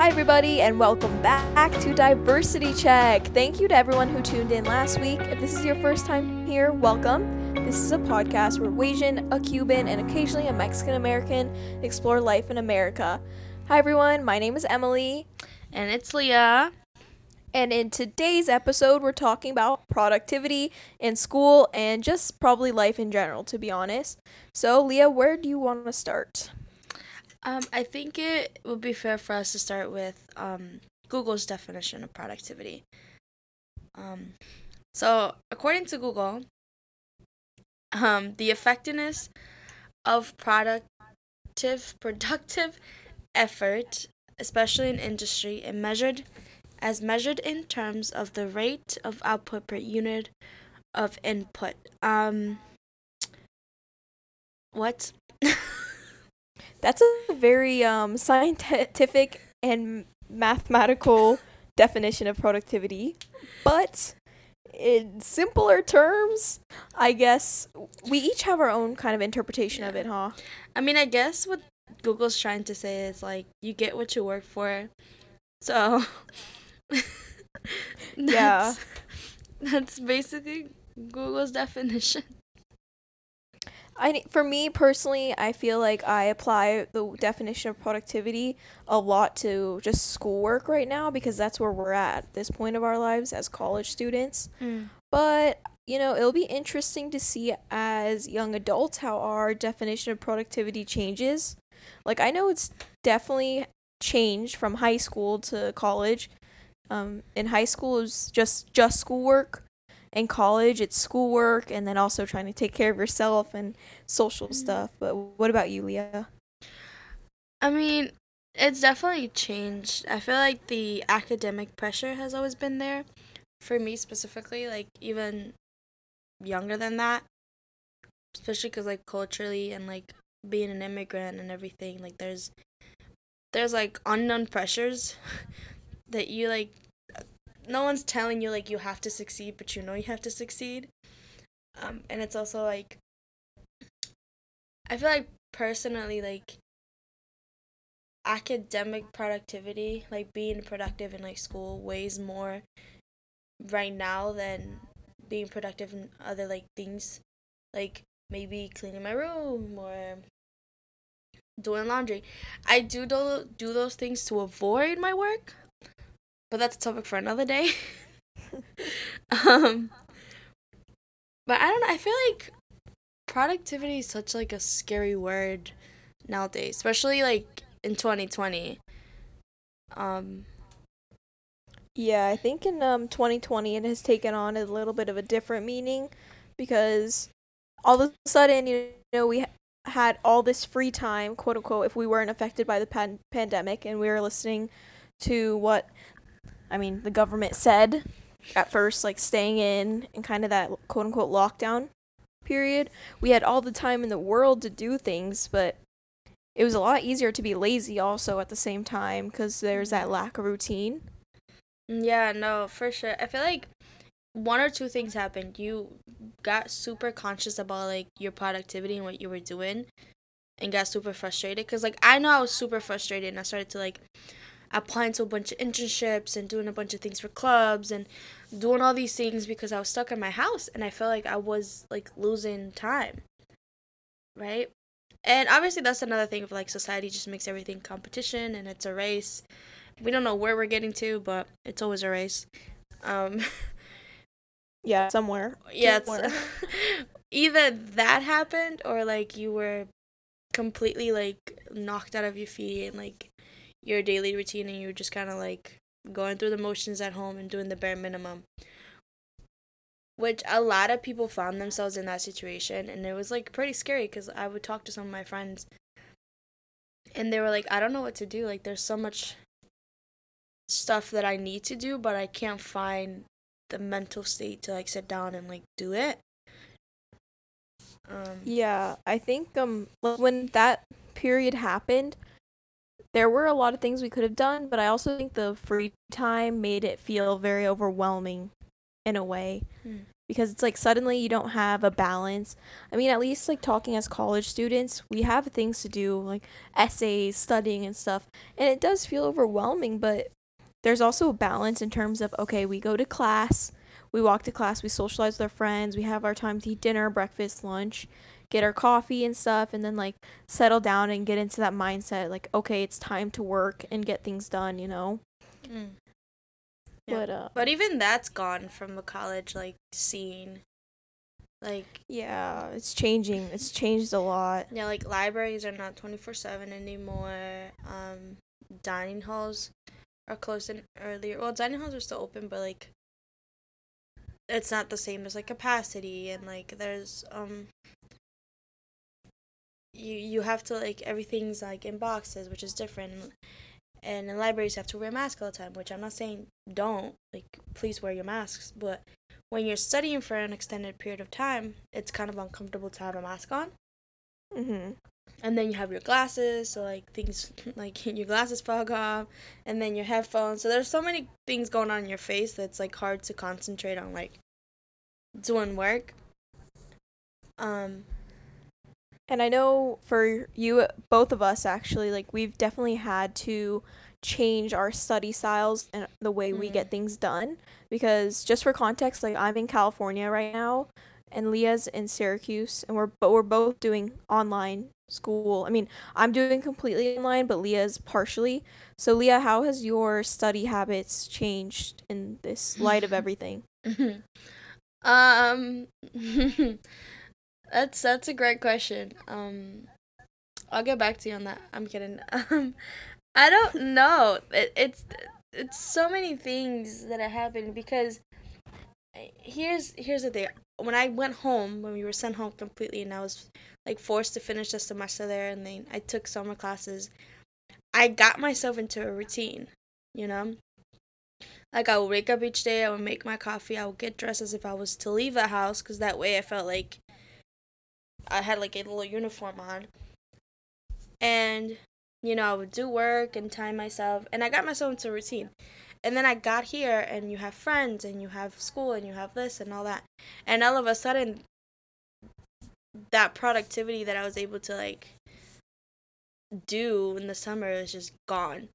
Hi, everybody, and welcome back to Diversity Check. Thank you to everyone who tuned in last week. If this is your first time here, welcome. This is a podcast where we Asian, a Cuban, and occasionally a Mexican American explore life in America. Hi, everyone. My name is Emily. And it's Leah. And in today's episode, we're talking about productivity in school and just probably life in general, to be honest. So, Leah, where do you want to start? Um, I think it would be fair for us to start with um, Google's definition of productivity. Um, so, according to Google, um, the effectiveness of productive productive effort, especially in industry, and measured as measured in terms of the rate of output per unit of input. Um, what? That's a very um, scientific and mathematical definition of productivity. But in simpler terms, I guess we each have our own kind of interpretation yeah. of it, huh? I mean, I guess what Google's trying to say is like you get what you work for. So yeah. That's basically Google's definition. I for me personally, I feel like I apply the definition of productivity a lot to just schoolwork right now because that's where we're at this point of our lives as college students. Mm. But you know, it'll be interesting to see as young adults how our definition of productivity changes. Like I know it's definitely changed from high school to college. Um, in high school, it was just just schoolwork in college it's schoolwork and then also trying to take care of yourself and social mm-hmm. stuff. But what about you leah? I mean it's definitely changed. I feel like the academic pressure has always been there. For me specifically like even younger than that especially because like culturally and like being an immigrant and everything like there's there's like unknown pressures that you like no one's telling you like you have to succeed, but you know you have to succeed. Um, and it's also like I feel like personally like academic productivity, like being productive in like school weighs more right now than being productive in other like things like maybe cleaning my room or doing laundry. I do do, do those things to avoid my work, but that's a topic for another day. um, but I don't know. I feel like productivity is such like a scary word nowadays, especially like in 2020. Um, yeah, I think in um 2020 it has taken on a little bit of a different meaning because all of a sudden you know we had all this free time, quote unquote, if we weren't affected by the pan- pandemic and we were listening to what I mean, the government said at first, like staying in and kind of that quote unquote lockdown period. We had all the time in the world to do things, but it was a lot easier to be lazy also at the same time because there's that lack of routine. Mm, yeah, no, for sure. I feel like one or two things happened. You got super conscious about like your productivity and what you were doing and got super frustrated because like I know I was super frustrated and I started to like applying to a bunch of internships and doing a bunch of things for clubs and doing all these things because I was stuck in my house and I felt like I was like losing time. Right? And obviously that's another thing of like society just makes everything competition and it's a race. We don't know where we're getting to, but it's always a race. Um yeah, somewhere. Yeah, somewhere. either that happened or like you were completely like knocked out of your feet and like your daily routine and you're just kind of like going through the motions at home and doing the bare minimum. Which a lot of people found themselves in that situation, and it was like pretty scary because I would talk to some of my friends, and they were like, I don't know what to do. Like, there's so much stuff that I need to do, but I can't find the mental state to like sit down and like do it. Um, yeah, I think um when that period happened, there were a lot of things we could have done, but I also think the free time made it feel very overwhelming in a way. Hmm. because it's like suddenly you don't have a balance. I mean, at least like talking as college students, we have things to do like essays, studying and stuff. And it does feel overwhelming, but there's also a balance in terms of okay, we go to class, we walk to class, we socialize with our friends, we have our time to eat dinner, breakfast, lunch, get our coffee and stuff, and then like settle down and get into that mindset like, okay, it's time to work and get things done, you know? Mm. Yeah. But, uh, But even that's gone from the college like scene. Like yeah, it's changing. It's changed a lot. yeah, like libraries are not twenty four seven anymore. Um, dining halls are closed in earlier. Well, dining halls are still open, but like it's not the same as like capacity and like there's um you you have to like everything's like in boxes, which is different. And in libraries, you have to wear a mask all the time, which I'm not saying don't. Like, please wear your masks. But when you're studying for an extended period of time, it's kind of uncomfortable to have a mask on. Mm-hmm. And then you have your glasses, so like things like your glasses fog off, and then your headphones. So there's so many things going on in your face that's like hard to concentrate on like doing work. Um, And I know for you, both of us actually, like we've definitely had to change our study styles and the way we Mm. get things done. Because just for context, like I'm in California right now, and Leah's in Syracuse, and we're but we're both doing online school. I mean, I'm doing completely online, but Leah's partially. So Leah, how has your study habits changed in this light of everything? um, that's that's a great question. Um, I'll get back to you on that. I'm kidding. Um, I don't know. It, it's it's so many things that have happened because here's here's the thing. When I went home, when we were sent home completely, and I was like forced to finish the semester there, and then I took summer classes, I got myself into a routine. You know, like I would wake up each day, I would make my coffee, I would get dressed as if I was to leave the house, cause that way I felt like I had like a little uniform on, and you know I would do work and time myself, and I got myself into a routine. And then I got here, and you have friends, and you have school, and you have this and all that, and all of a sudden, that productivity that I was able to like do in the summer is just gone.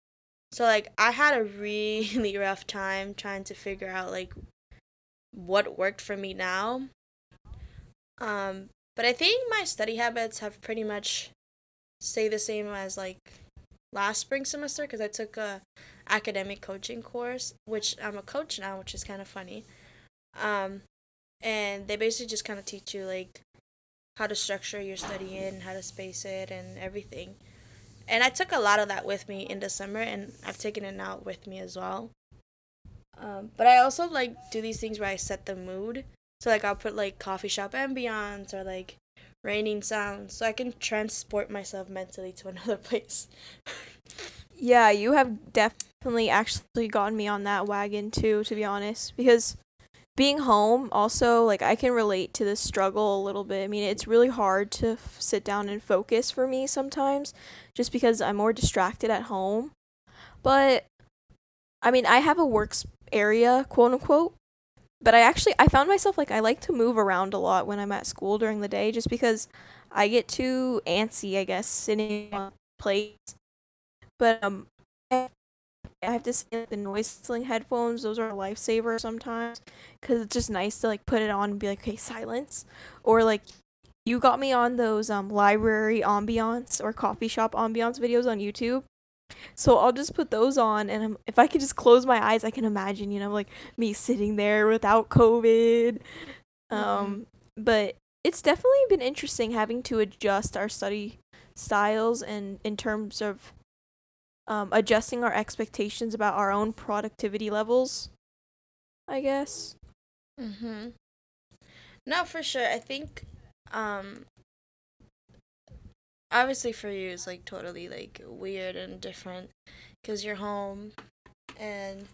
So like I had a really rough time trying to figure out like what worked for me now. Um but I think my study habits have pretty much stayed the same as like last spring semester because I took a academic coaching course, which I'm a coach now, which is kind of funny. Um and they basically just kind of teach you like how to structure your study in, how to space it and everything and I took a lot of that with me in December, and I've taken it out with me as well. Um, but I also like do these things where I set the mood. So like I'll put like coffee shop ambiance or like raining sounds, so I can transport myself mentally to another place. Yeah, you have definitely actually gotten me on that wagon too, to be honest. Because being home, also, like, I can relate to this struggle a little bit. I mean, it's really hard to f- sit down and focus for me sometimes, just because I'm more distracted at home. But, I mean, I have a works area, quote unquote. But I actually, I found myself, like, I like to move around a lot when I'm at school during the day, just because I get too antsy, I guess, sitting on place. But um I have to say the noise canceling headphones. Those are a lifesaver sometimes because it's just nice to like put it on and be like okay silence. Or like you got me on those um library ambiance or coffee shop ambiance videos on youtube so i'll just put those on and um, if i could just close my eyes i can imagine you know like me sitting there without covid um but it's definitely been interesting having to adjust our study styles and in terms of um, adjusting our expectations about our own productivity levels. I guess. Mhm. No, for sure. I think um obviously for you it's like totally like weird and different cuz you're home and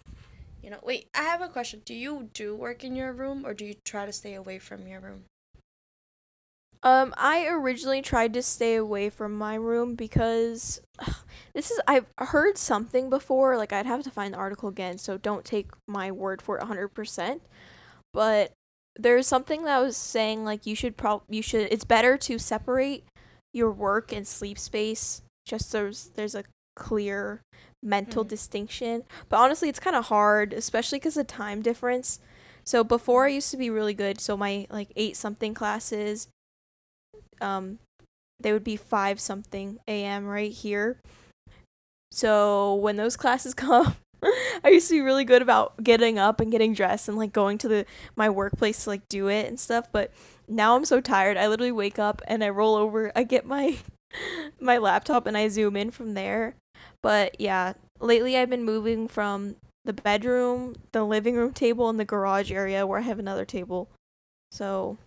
you know, wait, I have a question. Do you do work in your room or do you try to stay away from your room? Um, I originally tried to stay away from my room because this is I've heard something before. Like I'd have to find the article again, so don't take my word for it 100%. But there's something that was saying like you should prob you should it's better to separate your work and sleep space just so there's there's a clear mental Mhm. distinction. But honestly it's kind of hard especially because of time difference. So before i used to be really good so my like eight something classes um they would be five something am right here. So when those classes come i used to be really good about getting up and getting dressed and like going to the my workplace to like do it and stuff but now i'm so tired i literally wake up and i roll over i get my my laptop and i zoom in from there but yeah lately i've been moving from the bedroom the living room table and the garage area where i have another table so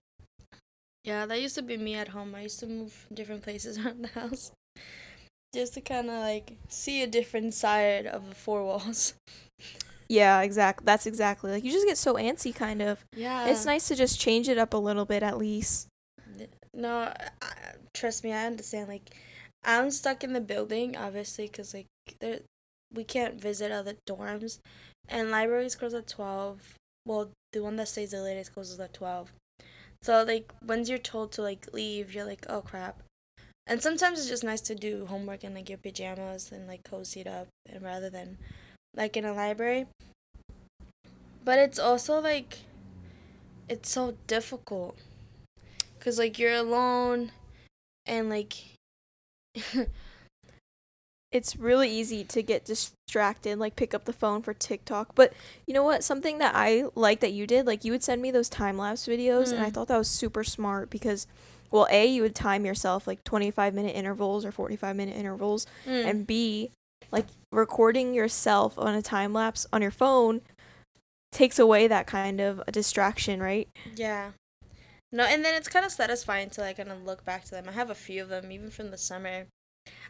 Yeah, that used to be me at home. I used to move different places around the house just to kind of like see a different side of the four walls. yeah exactly that's exactly like you just get so antsy kind of Yeah. it's nice to just change it up a little bit at least No, I, trust me, I understand. Like, I'm stuck in the building, obviously, because, like, there, we can't visit other dorms. And libraries close at 12. Well, the one that stays the latest closes at 12. So, like, once you're told to, like, leave, you're like, oh, crap. And sometimes it's just nice to do homework in, like, your pajamas and, like, cozied up, and rather than, like, in a library. But it's also, like, it's so difficult because like you're alone and like it's really easy to get distracted, like pick up the phone for TikTok. But you know what? Something that I like that you did, like you would send me those time lapse videos, and I Mm. thought that was super smart because, well, A, you would time yourself like 25 minute intervals or 45 minute intervals, mm, and B, like recording yourself on a time lapse on your phone takes away that kind of a distraction, right? yeah. No and then it's kind of satisfying to like kind of look back to them. I have a few of them even from the summer.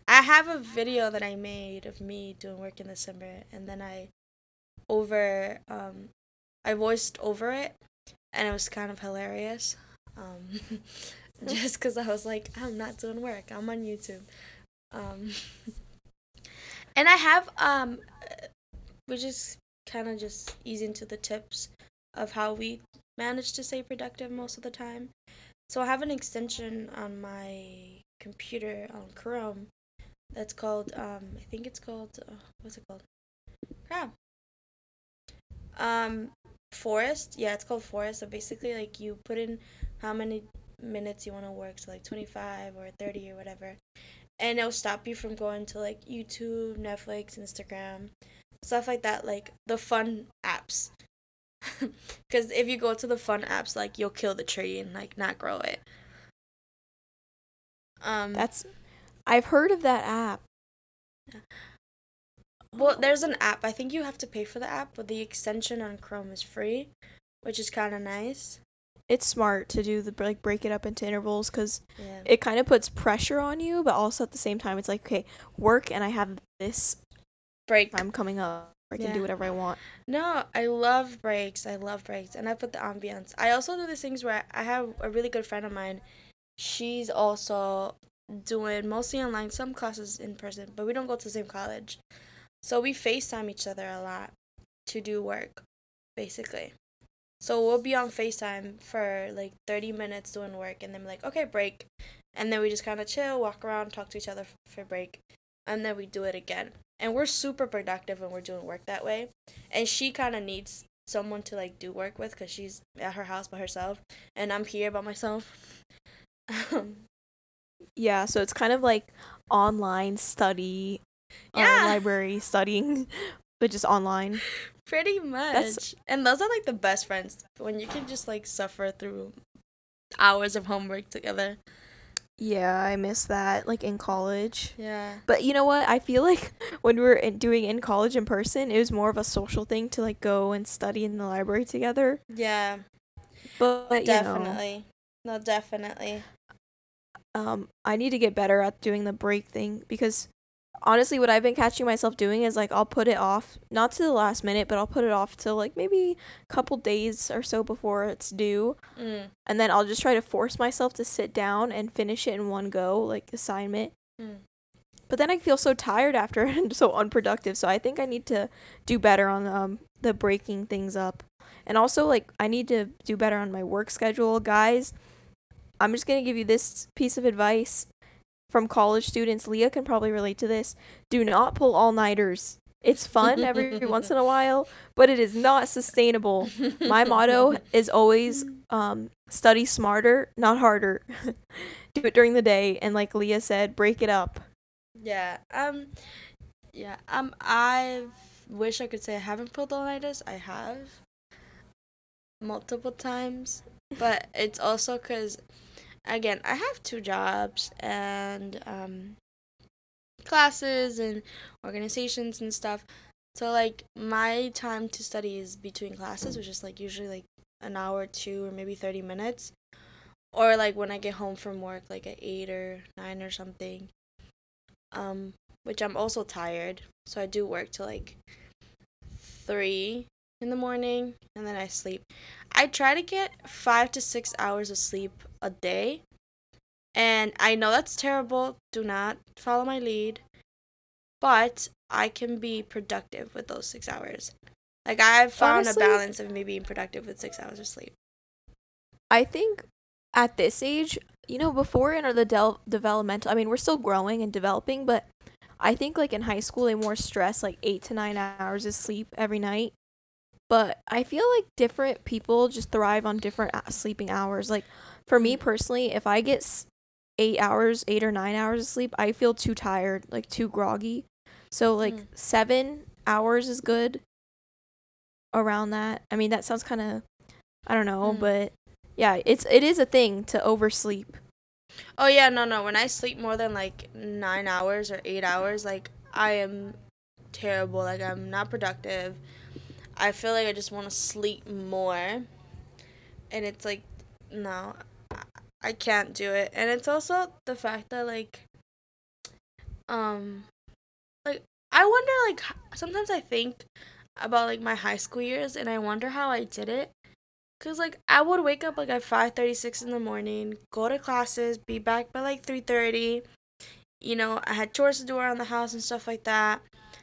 I have a video that i made of me doing work in the summer and then i over um i voiced over it and it was kind of hilarious um just because i was like i'm not doing work. I'm on youtube. Um and i have um we just kind of just ease into the tips of how we manage to stay productive most of the time. So i have an extension on my computer on chrome that's called um i think it's called uh, what's it called? Crap um forest? Yeah it's called forest. So basically like you put in how many minutes you want to work so like 25 or 30 or whatever and it'll stop you from going to like youtube netflix instagram stuff like that like the fun apps because if you go to the fun apps like you'll kill the tree and like not grow it um That's I've heard of that app. Well, there's an app. I think you have to pay for the app, but the extension on Chrome is free, which is kind of nice. It's smart to do the like break it up into intervals because Yeah. it kind of puts pressure on you, but also at the same time, it's like, okay, work and I have this Break. time coming up. I can Yeah. do whatever I want. No, I love breaks. I love breaks, and I put the ambience. I also do these things where I have a really good friend of mine. She's also doing mostly online, some classes in person, but we don't go to the same college. So we FaceTime each other a lot to do work, basically. So we'll be on FaceTime for like 30 minutes doing work, and then be like, okay, break. And then we just kind of chill, walk around, talk to each other f- for break, and then we do it again. And we're super productive when we're doing work that way and she kind of needs someone to like do work with because she's at her house by herself and i'm here by myself Yeah, so it's kind of like online study, uh, library studying, but just online. Pretty much. And those are like the best friends when you can just like suffer through hours of homework together. Yeah, I miss that, like in college. yeah. But you know what? I feel like when we were in, doing in college in person, it was more of a social thing to like go and study in the library together. yeah. But, you know, definitely. No definitely. Um, I need to get better at doing the break thing because honestly, what I've been catching myself doing is like I'll put it off, not to the last minute, but I'll put it off till like maybe a couple days or so before it's due, mm, and then I'll just try to force myself to sit down and finish it in one go, like assignment. mm. But then I feel so tired after and so unproductive. So I think I need to do better on um the breaking things up. And also like I need to do better on my work schedule, guys. I'm just going to give you this piece of advice from college students. Leah can probably relate to this. Do not pull all-nighters. It's fun every once in a while, but it is not sustainable. My motto is always um, study smarter, not harder. Do it during the day, and like Leah said, break it up. Yeah. Um. Yeah. Um. I wish I could say I haven't pulled all nighters. I have multiple times, but it's also because, again, I have two jobs and um, classes and organizations and stuff. So like my time to study is between classes, which is like usually like an hour two or maybe 30 minutes. Or like when I get home from work like at 8 or 9 or something. Um which I'm also tired. So I do work till like 3 in the morning and then I sleep. I try to get 5 to 6 hours of sleep a day. And I know that's terrible. Do not follow my lead. But I can be productive with those 6 hours. Like I've found Honestly- a balance of me being productive with 6 hours of sleep. I think at this age, you know, before in the del- developmental, I mean, we're still growing and developing, but I think like in high school, they more stress like eight to nine hours of sleep every night. But I feel like different people just thrive on different uh, sleeping hours. Like for me personally, if I get eight hours, eight or nine hours of sleep, I feel too tired, like too groggy. So like Mm. seven hours is good. Around that, I mean, that sounds kind of, I don't know, Mm. but yeah, it's it is a thing to oversleep. Oh yeah, no, no. When I sleep more than like nine hours or eight hours, like I am terrible. Like I'm not productive. I feel like I just want to sleep more, and it's like, no, I- can't do it. And it's also the fact that like, um, like I wonder like sometimes I think about like my high school years, and I wonder how I did it. Cause like I would wake up like at five thirty six in the morning, go to classes, be back by like three thirty. You know, I had chores to do around the house and stuff like that.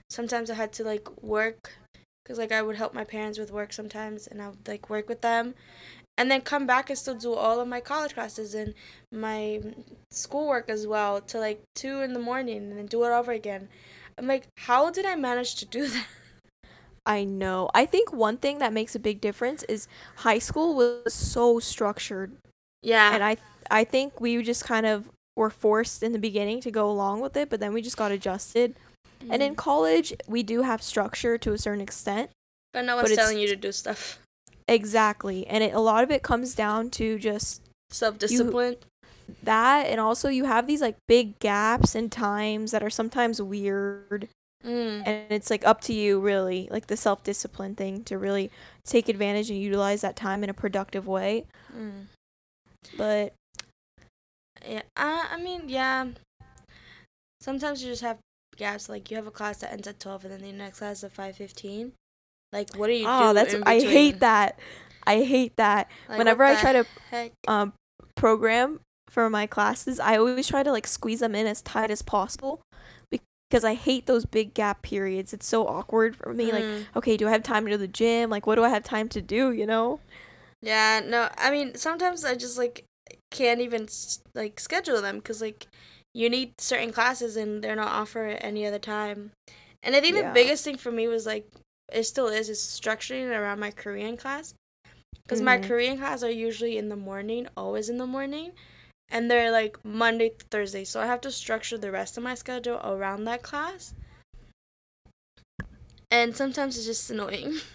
Sometimes I had to like work, cause like I would help my parents with work sometimes, and I would like work with them, and then come back and still do all of my college classes and my schoolwork as well to like two in the morning, and then do it over again. I'm like, how did I manage to do that? I know. I think one thing that makes a big difference is high school was so structured, Yeah. and I I think we just kind of were forced in the beginning to go along with it, but then we just got adjusted. And in Mhm. college, we do have structure to a certain extent. but no one's telling you to do stuff. Exactly. And it, a lot of it comes down to just Self discipline. that and also you have these like big gaps in times that are sometimes weird Mm. and it's like up to you really like the self-discipline thing to really take advantage and utilize that time in a productive way Mm. but Yeah, uh, I mean, yeah. Sometimes you just have gaps. Like you have a class that ends at twelve, and then the next class is at five fifteen. Like, what are you doing? oh that's i hate that i hate that Like, whenever I try to- heck? um program for my classes i always try to like squeeze them in as tight as possible because i hate those big gap periods it's so awkward for me like Mm. okay do i have time to go to the gym like what do i have time to do you know yeah, no. I mean, sometimes I just like can't even like schedule them because like you need certain classes and they're not offered at any other time. And I think Yeah. the biggest thing for me was like it still is is structuring it around my Korean class. Because my Mhm. Korean class are usually in the morning, always in the morning. And they're like Monday to Thursday. So I have to structure the rest of my schedule around that class. And sometimes it's just annoying.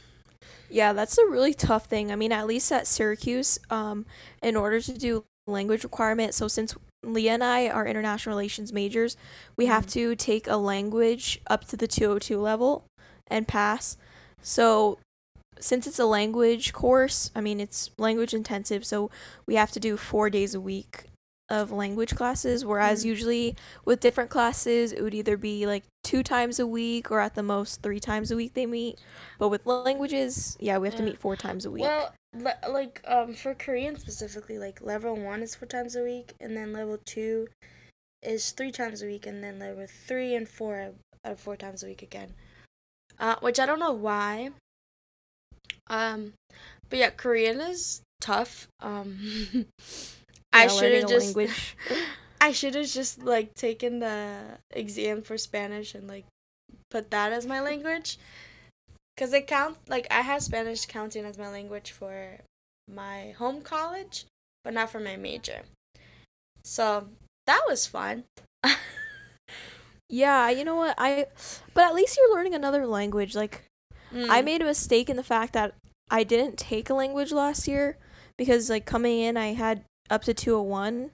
Yeah, that's a really tough thing. I mean, at least at Syracuse, um, in order to do language requirement, so since Leah and I are international relations majors, we have Mhm. to take a language up to the 202 level and pass. So since it's a language course, I mean, it's language intensive, so we have to do 4 days a week of language classes whereas Mhm. usually with different classes it would either be like two times a week or at the most three times a week they meet but with languages, yeah, we have to meet four times a week. Well, le- like um for Korean specifically, like level one is four times a week, and then level two is three times a week, and then level three and four are four times a week again. Uh, which I don't know why. Um, but yeah, Korean is tough. Um, Yeah, I should have just language. I should have just like taken the exam for Spanish and like put that as my language. Cause it count like I have Spanish counting as my language for my home college, but not for my major. So that was fun. Yeah, you know what? I but at least you're learning another language. Like I Mm. made a mistake in the fact that I didn't take a language last year because like coming in I had up to 201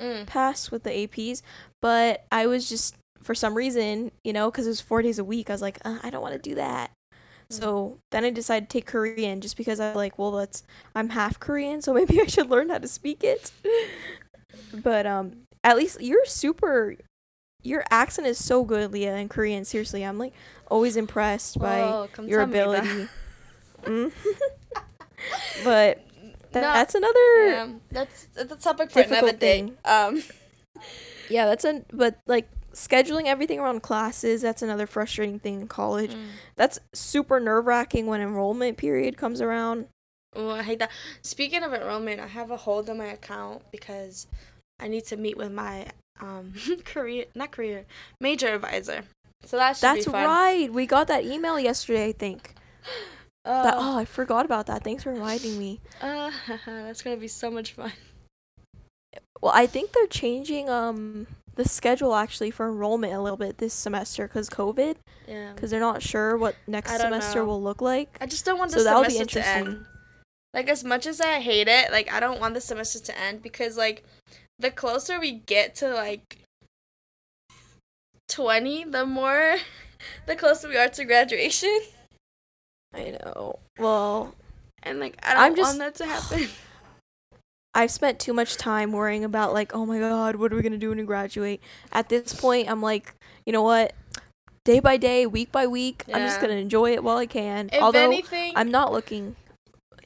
Mm. pass with the APs, but I was just for some reason, you know, cuz it was 4 days a week, I was like, uh, I don't want to do that. So then I decided to take Korean just because I like, well, that's I'm half Korean, so maybe I should learn how to speak it. but um at least you're super your accent is so good, Leah, in Korean. Seriously, I'm like always impressed by your tell me that. ability. Mm. but No, that's another yeah, that's that's a topic for another day. Um, yeah, that's a but like scheduling everything around classes, that's another frustrating thing in college. mm. That's super nerve-wracking when enrollment period comes around. Oh, I hate that. Speaking of enrollment, I have a hold on my account because I need to meet with my um career not career major advisor. So that That's right. We got that email yesterday, I think. That, Uh, oh, I forgot about that. Thanks for reminding me. uh, that's gonna be so much fun. Well, I think they're changing um the schedule actually for enrollment a little bit this semester cuz COVID, Yeah. cuz they're not sure what next semester know. will look like. I just don't want the So that'll be semester to interesting. end. Like as much as I hate it, like I don't want the semester to end because like the closer we get to like 20, the more the closer we are to graduation. I know. Well, And like I don't I'm just- want that to happen. I've spent too much time worrying about like, oh my god, what are we gonna do when we graduate? At this point, I'm like, you know what? Day by day, week by week, I'm just gonna enjoy it while I can. If Although anything, I'm not looking,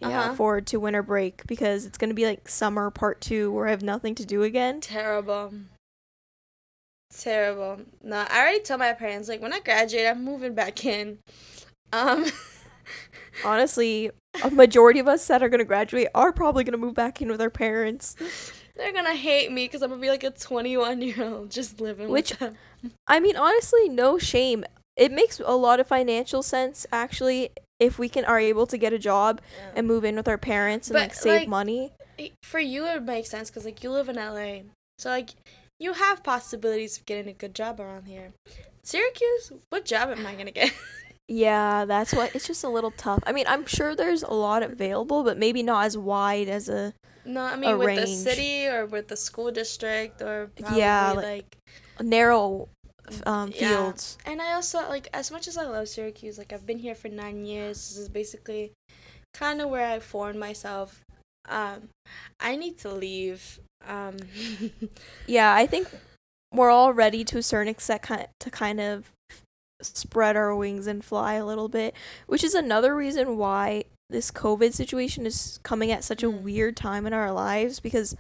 yeah, Uh-huh. forward to winter break because it's gonna be like summer part two where I have nothing to do again. terrible. Terrible. No, I already told my parents like when I graduate, I'm moving back in. Um Honestly, a majority of us that are gonna graduate are probably gonna move back in with our parents. they're gonna hate me because I'm gonna be like a 21 year old just living Which- with them. Which, I mean, honestly, no shame. It makes a lot of financial sense actually if we can are able to get a job and move in with our parents and But, like save like, money. for you it makes sense because like you live in LA, so like you have possibilities of getting a good job around here. Syracuse, what job am I gonna get? Yeah, that's why it's just a little tough. I mean, I'm sure there's a lot available, but maybe not as wide as a no, I mean with the city or with the school district or probably, Yeah, like, like- narrow um, Yeah. fields. And I also like as much as I love Syracuse, like I've been here for nine years. This is basically kind of where I formed myself. Um, I need to leave. Um, Yeah, I think we're all ready to a certain extent to kind of spread our wings and fly a little bit, which is another reason why this COVID situation is coming at such a Mm. weird time in our lives because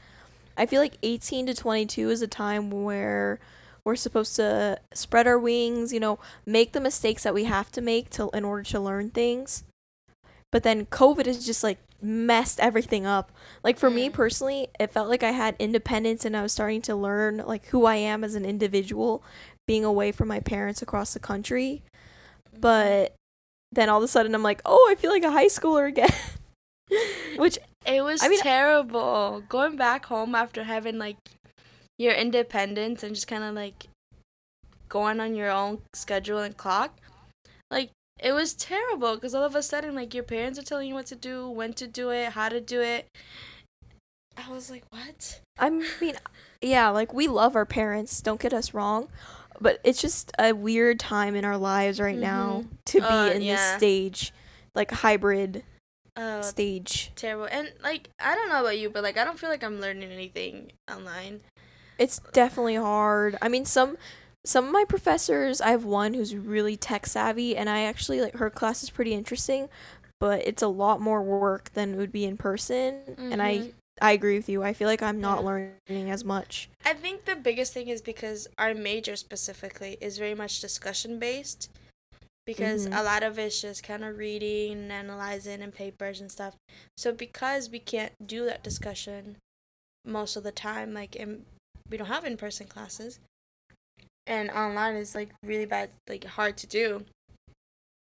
I feel like 18 to 22 is a time where we're supposed to spread our wings, you know, make the mistakes that we have to make to in order to learn things. But then COVID has just like messed everything up. Like for me Mm. personally, it felt like I had independence and I was starting to learn like who I am as an individual being away from my parents across the country. Mm-hmm. But then all of a sudden I'm like, "Oh, I feel like a high schooler again." Which it was I mean- terrible going back home after having like your independence and just kind of like going on your own schedule and clock. Like it was terrible because all of a sudden like your parents are telling you what to do, when to do it, how to do it. I was like, what? I mean, yeah, like we love our parents, don't get us wrong, but it's just a weird time in our lives right now to be Uh, in this stage, like hybrid Uh, stage. terrible. And like I don't know about you, but like I don't feel like I'm learning anything online. It's definitely hard. I mean, some some of my professors, I have one who's really tech savvy, and I actually like her class is pretty interesting, but it's a lot more work than it would be in person. And I Mhm. I agree with you. I feel like I'm not Yeah. learning as much. I think the biggest thing is because our major specifically is very much discussion based. because Mhm. a lot of it's just kind of reading and analyzing and papers and stuff. So because we can't do that discussion most of the time, like in, we don't have in person classes, and online is like really bad, like hard to do.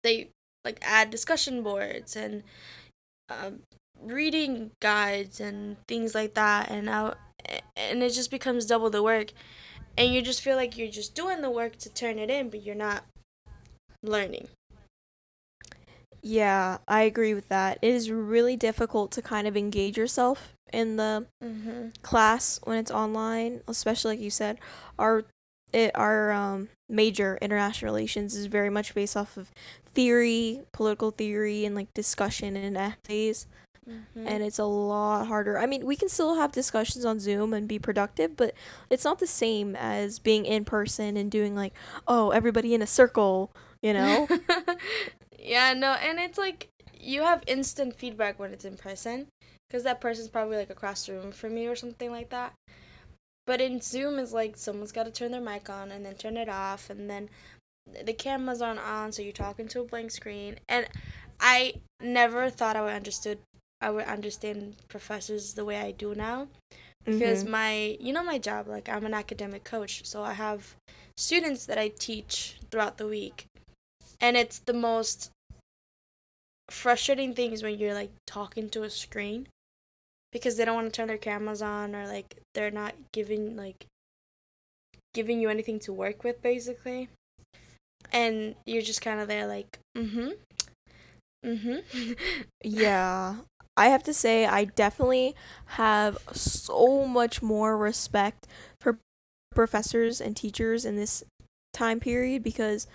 They like add discussion boards and um, reading guides and things like that, and I, and it just becomes double the work, and you just feel like you're just doing the work to turn it in, but you're not learning. Yeah, I agree with that. It is really difficult to kind of engage yourself in the Mm-hmm. class when it's online, especially like you said, our it our um major international relations is very much based off of theory, political theory and like discussion and essays Mm-hmm. and it's a lot harder. I mean, we can still have discussions on Zoom and be productive, but it's not the same as being in person and doing like, oh, everybody in a circle, you know? yeah, no, and it's like you have instant feedback when it's in person because that person's probably like across the room from you or something like that. But in Zoom, it's like someone's got to turn their mic on and then turn it off, and then the cameras aren't on, so you're talking to a blank screen. And I never thought I would understood I would understand professors the way I do now. Because Mhm. my you know my job like i'm an academic coach so i have students that i teach throughout the week. And it's the most frustrating things when you're like talking to a screen because they don't want to turn their cameras on or like they're not giving like giving you anything to work with basically. And you're just kind of there like mm-hmm. Mm-hmm. Yeah. I have to say, I definitely have so much more respect for professors and teachers in this time period because,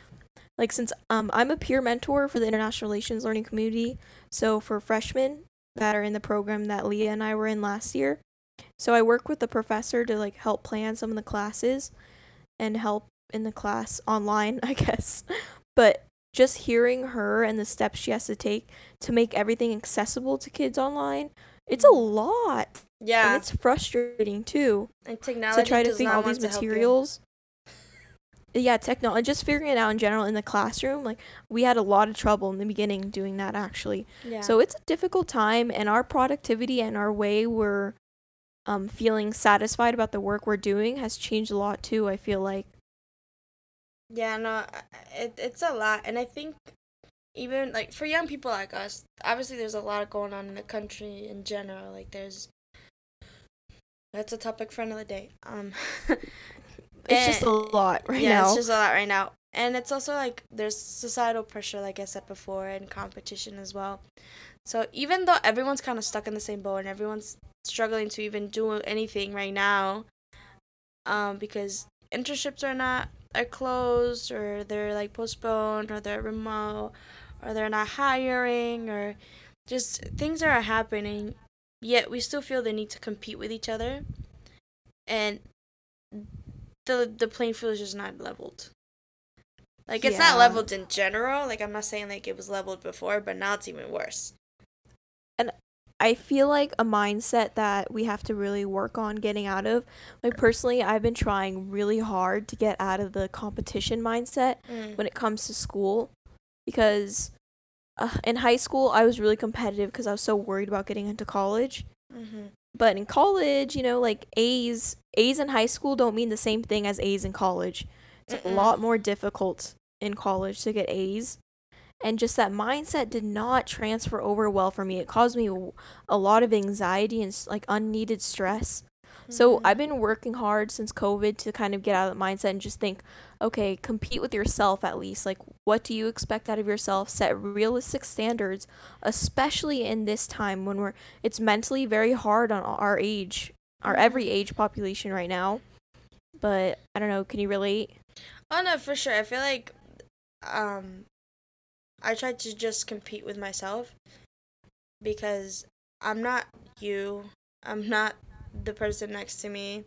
like, since um, I'm a peer mentor for the International Relations Learning Community, so for freshmen that are in the program that Leah and I were in last year, so I work with the professor to like help plan some of the classes and help in the class online, I guess. But just hearing her and the steps she has to take to make everything accessible to kids online, it's a lot. And yeah it's frustrating too and technology to try to think all these to help you. materials. Yeah, technology, just figuring it out in general in the classroom. Like, we had a lot of trouble in the beginning doing that actually. yeah So it's a difficult time, and our productivity and our way we're um, feeling satisfied about the work we're doing has changed a lot too. I feel like. Yeah, no, it, it's a lot. And I think even like for young people like us, obviously there's a lot going on in the country in general. Like there's that's a topic for another day. Um It's just a lot right yeah, now. it's just a lot right now. And it's also like there's societal pressure like I said before and competition as well. So even though everyone's kind of stuck in the same boat and everyone's struggling to even do anything right now um because internships are not are closed or they're like postponed or they're remote or they're not hiring or just things are happening yet we still feel the need to compete with each other. And the the playing field is just not leveled. Like it's Yeah. not leveled in general. Like i'm not saying like it was leveled before but now it's even worse I feel like a mindset that we have to really work on getting out of. Like personally, I've been trying really hard to get out of the competition mindset Mm. when it comes to school because uh, in high school I was really competitive because I was so worried about getting into college. hmm But in college, you know, like A's A's in high school don't mean the same thing as A's in college. It's a Mm-mm. lot more difficult in college to get A's. And just that mindset did not transfer over well for me. It caused me a lot of anxiety and like unneeded stress. So Mhm. I've been working hard since COVID to kind of get out of that mindset and just think, okay, compete with yourself at least. Like, what do you expect out of yourself? Set realistic standards, especially in this time when we're it's mentally very hard on our age, our Mhm. every age population right now. But I don't know. Can you relate? Oh no, for sure. I feel like um I tried to just compete with myself because I'm not you. I'm not the person next to me.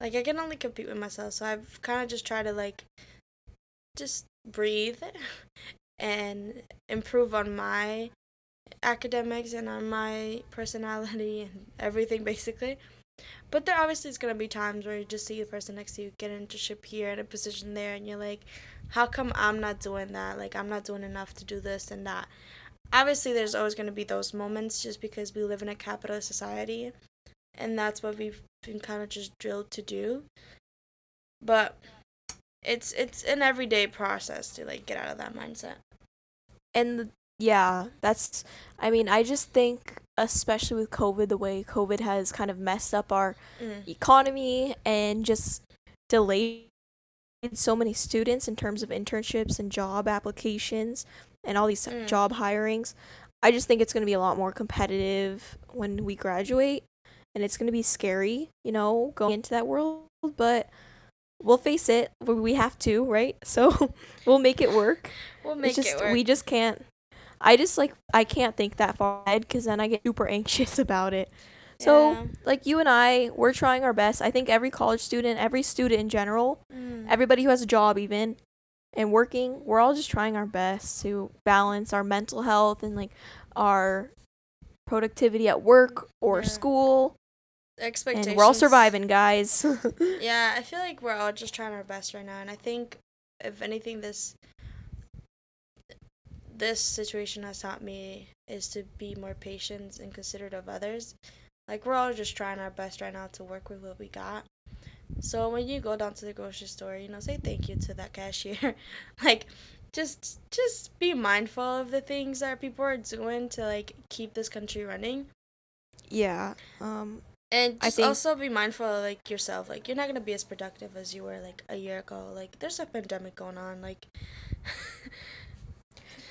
Like I can only compete with myself. So I've kind of just tried to like just breathe and improve on my academics and on my personality and everything basically. But there obviously is gonna be times where you just see the person next to you get an internship here and a position there, and you're like, how come I'm not doing that? Like I'm not doing enough to do this and that. Obviously, there's always gonna be those moments just because we live in a capitalist society, and that's what we've been kind of just drilled to do. But it's it's an everyday process to like get out of that mindset. and the, yeah that's i mean i just think especially with covid the way covid has kind of messed up our Mm. economy and just delayed so many students in terms of internships and job applications and all these Mm. job hirings i just think it's going to be a lot more competitive when we graduate and it's going to be scary you know going into that world but we'll face it we we have to right so we'll make it work We'll make it's just it work. we just can't i just like i can't think that far ahead because then i get super anxious about it so Yeah. like you and i we're trying our best i think every college student every student in general Mm. everybody who has a job even and working we're all just trying our best to balance our mental health and like our productivity at work or Yeah. school expectations. and we're all surviving guys Yeah, I feel like we're all just trying our best right now, and I think if anything, this this situation has taught me is to be more patient and considerate of others. Like we're all just trying our best right now to work with what we got. So when you go down to the grocery store, you know, say thank you to that cashier. like just just be mindful of the things that people are doing to like keep this country running. yeah um And just think- also be mindful of like yourself. Like you're not gonna be as productive as you were like a year ago. Like there's a pandemic going on. Like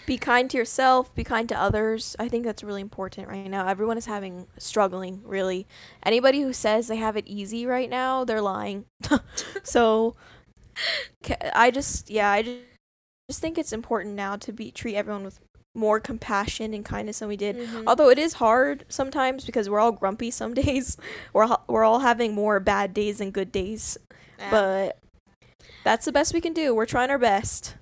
be kind to yourself be kind to others. I think that's really important right now. Everyone is having struggling really. Anybody who says they have it easy right now they're lying. So i just yeah i just, just think it's important now to be treat everyone with more compassion and kindness than we did. Mhm. although it is hard sometimes because we're all grumpy some days. We're, all- we're all having more bad days than good days. Yeah. but that's the best we can do. We're trying our best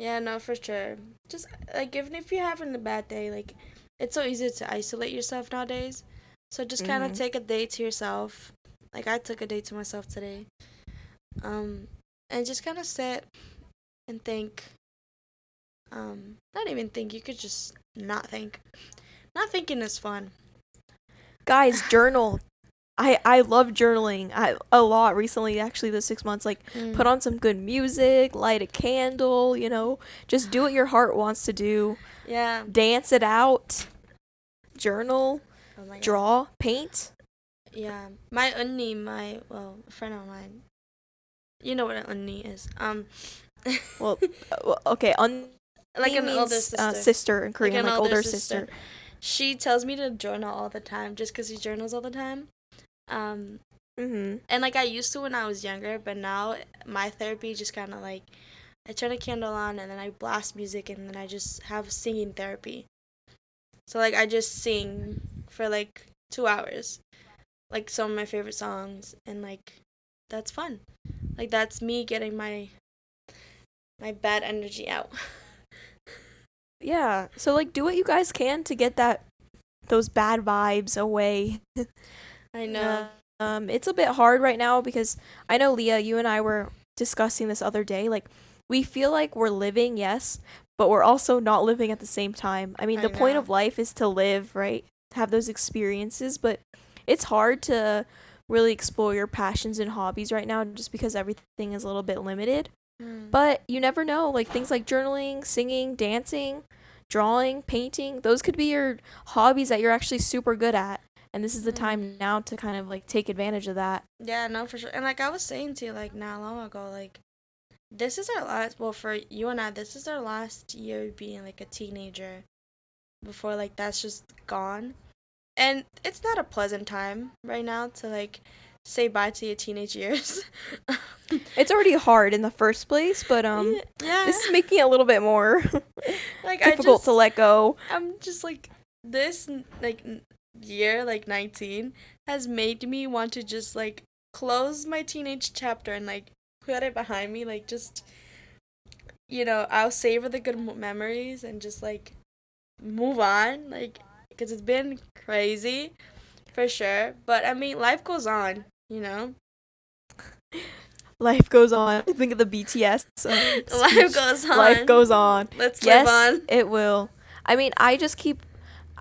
yeah, no, for sure. Just like even if you're having a bad day, like it's so easy to isolate yourself nowadays. So just kind of Mhm. take a day to yourself. Like I took a day to myself today. Um, and just kind of sit and think. Um, not even think. You could just not think. Not thinking is fun. guys journal i i love journaling i a lot recently actually the six months like Mm. put on some good music light a candle you know just do what your heart wants to do Yeah. dance it out journal Oh draw paint Yeah, my unni, my well, a friend of mine. You know what an unni is? Um, well uh, okay un like an means, older sister. uh, sister in korean an like, older older sister. sister, She tells me to journal all the time, just because she journals all the time. Um, hmm and like I used to when I was younger, but now my therapy just kind of like I turn a candle on and then I blast music and then I just have singing therapy. So like I just sing for like two hours, like some of my favorite songs, and like that's fun. Like that's me getting my my bad energy out. yeah so like do what you guys can to get that those bad vibes away I know. Um, it's a bit hard right now because I know Leah, you and I were discussing this other day. Like, we feel like we're living, yes, but we're also not living at the same time. I mean, I the point of life is to live, right? To have those experiences, but it's hard to really explore your passions and hobbies right now just because everything is a little bit limited. Mm. But you never know, like things like journaling, singing, dancing, drawing, painting, those could be your hobbies that you're actually super good at. And this is the time Mhm. now to kind of like take advantage of that. Yeah, no, for sure. And like I was saying to you, like not long ago, like this is our last. Well, for you and I, this is our last year being like a teenager. Before like that's just gone, and it's not a pleasant time right now to like say bye to your teenage years. It's already hard in the first place, but um yeah, this is making it a little bit more like I difficult just, to let go. I'm just like this like year like 19 has made me want to just like close my teenage chapter and like put it behind me like just you know I'll savor the good memories and just like move on like because it's been crazy for sure. But I mean, life goes on, you know. Life goes on. Think of the BTS. Um, Life goes on. Life goes on. Let's yes, live on. it will. I mean, I just keep,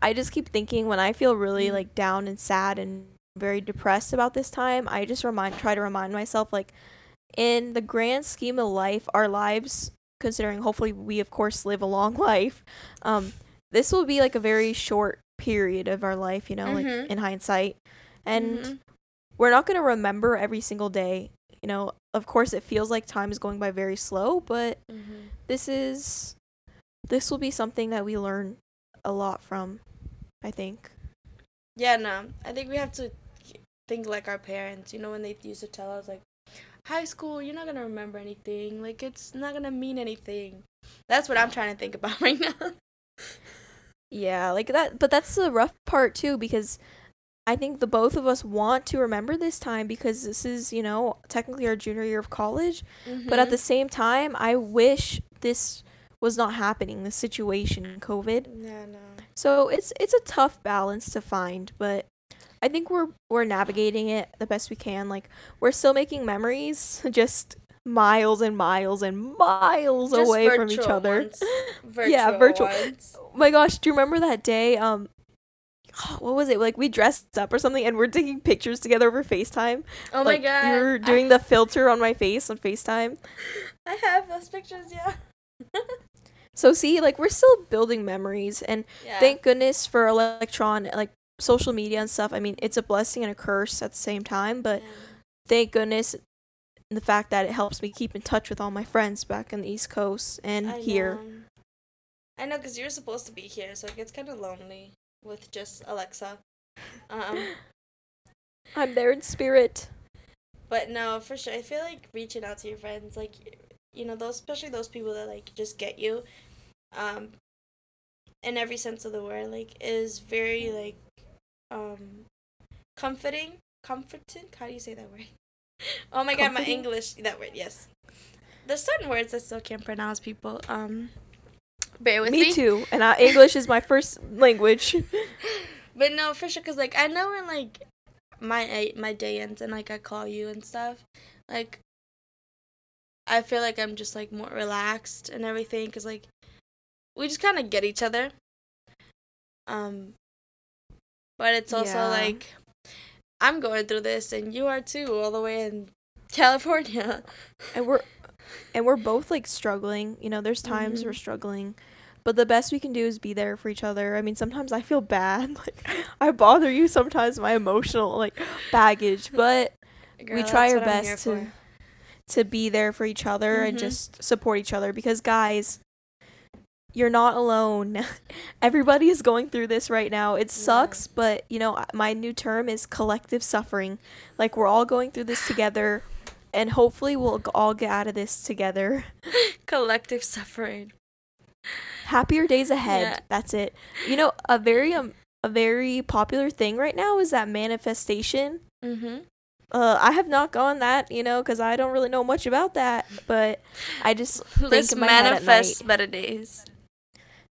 I just keep thinking when I feel really Mm. like down and sad and very depressed about this time. I just remind, try to remind myself like, in the grand scheme of life, our lives, considering hopefully we of course live a long life, um, this will be like a very short period of our life. You know, Mhm. like in hindsight, and Mhm. we're not gonna remember every single day. You know, of course, it feels like time is going by very slow, but Mhm. this is this will be something that we learn a lot from i think Yeah, no. I think we have to think like our parents. You know, when they used to tell us like, high school, you're not gonna remember anything. Like, it's not gonna mean anything. That's what I'm trying to think about right now. yeah like that but that's the rough part too because i think the both of us want to remember this time because this is you know technically our junior year of college but at Mhm. the same time i wish this was not happening the situation covid Yeah, no. So it's it's a tough balance to find but i think we're we're navigating it the best we can. Like we're still making memories just miles and miles and miles Just away from each other. Yeah, virtual- oh my gosh do you remember that day um what was it? Like we dressed up or something and we're taking pictures together over facetime. Oh like my god. you were I- doing the filter on my face on facetime. I have those pictures, yeah. So see like we're still building memories and yeah. thank goodness for electron like social media and stuff i mean it's a blessing and a curse at the same time but thank goodness the fact that it helps me keep in touch with all my friends back on the east coast and I here know. I know, because you're supposed to be here, so it gets kind of lonely with just Alexa. Um, i'm there in spirit but no, for sure, I feel like reaching out to your friends, like, you know, those, especially those people that, like, just get you, um, in every sense of the word, like, is very, like, um, comforting, comforting, how do you say that word? Oh my god, my English, that word, yes. There's certain words I still can't pronounce, people, um, bear with me. me too and uh, english is my first language But no, for sure, cause like I know when like my I- my day ends and like I call you and stuff, like I feel like I'm just like more relaxed and everything, cause like we just kind of get each other. Um, but it's also Yeah. like I'm going through this and you are too, all the way in California. and we're and we're both like struggling you know there's times Mhm. we're struggling but the best we can do is be there for each other i mean sometimes i feel bad like i bother you sometimes my emotional like baggage but Girl, try our what I'm here best to for. to be there for each other and Mhm. just support each other because guys you're not alone. Everybody is going through this right now. It sucks but you know my new term is collective suffering. Like we're all going through this together and hopefully we'll all get out of this together. Collective suffering. happier days ahead. Yeah. that's it. You know a very um a very popular thing right now is that manifestation. Mhm. uh i have not gone that you know because i don't really know much about that but i just Let's in my manifest better days.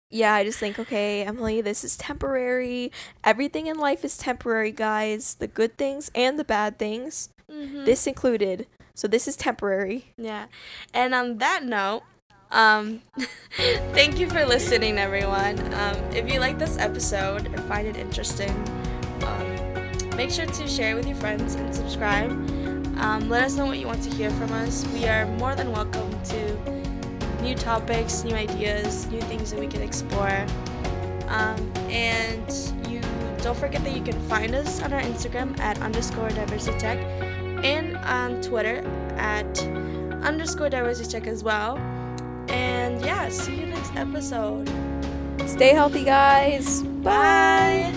Yeah i just think okay emily this is temporary everything in life is temporary guys the good things and the bad things Mhm. this included so this is temporary Yeah. And on that note, um, thank you for listening, everyone. Um, if you like this episode and find it interesting, um, make sure to share it with your friends and subscribe. Um, let us know what you want to hear from us. We are more than welcome to new topics, new ideas, new things that we can explore. Um, and you don't forget that you can find us on our Instagram at underscore diversity tech and on Twitter at underscore diversity tech as well. And yeah, see you next episode. stay healthy guys Bye.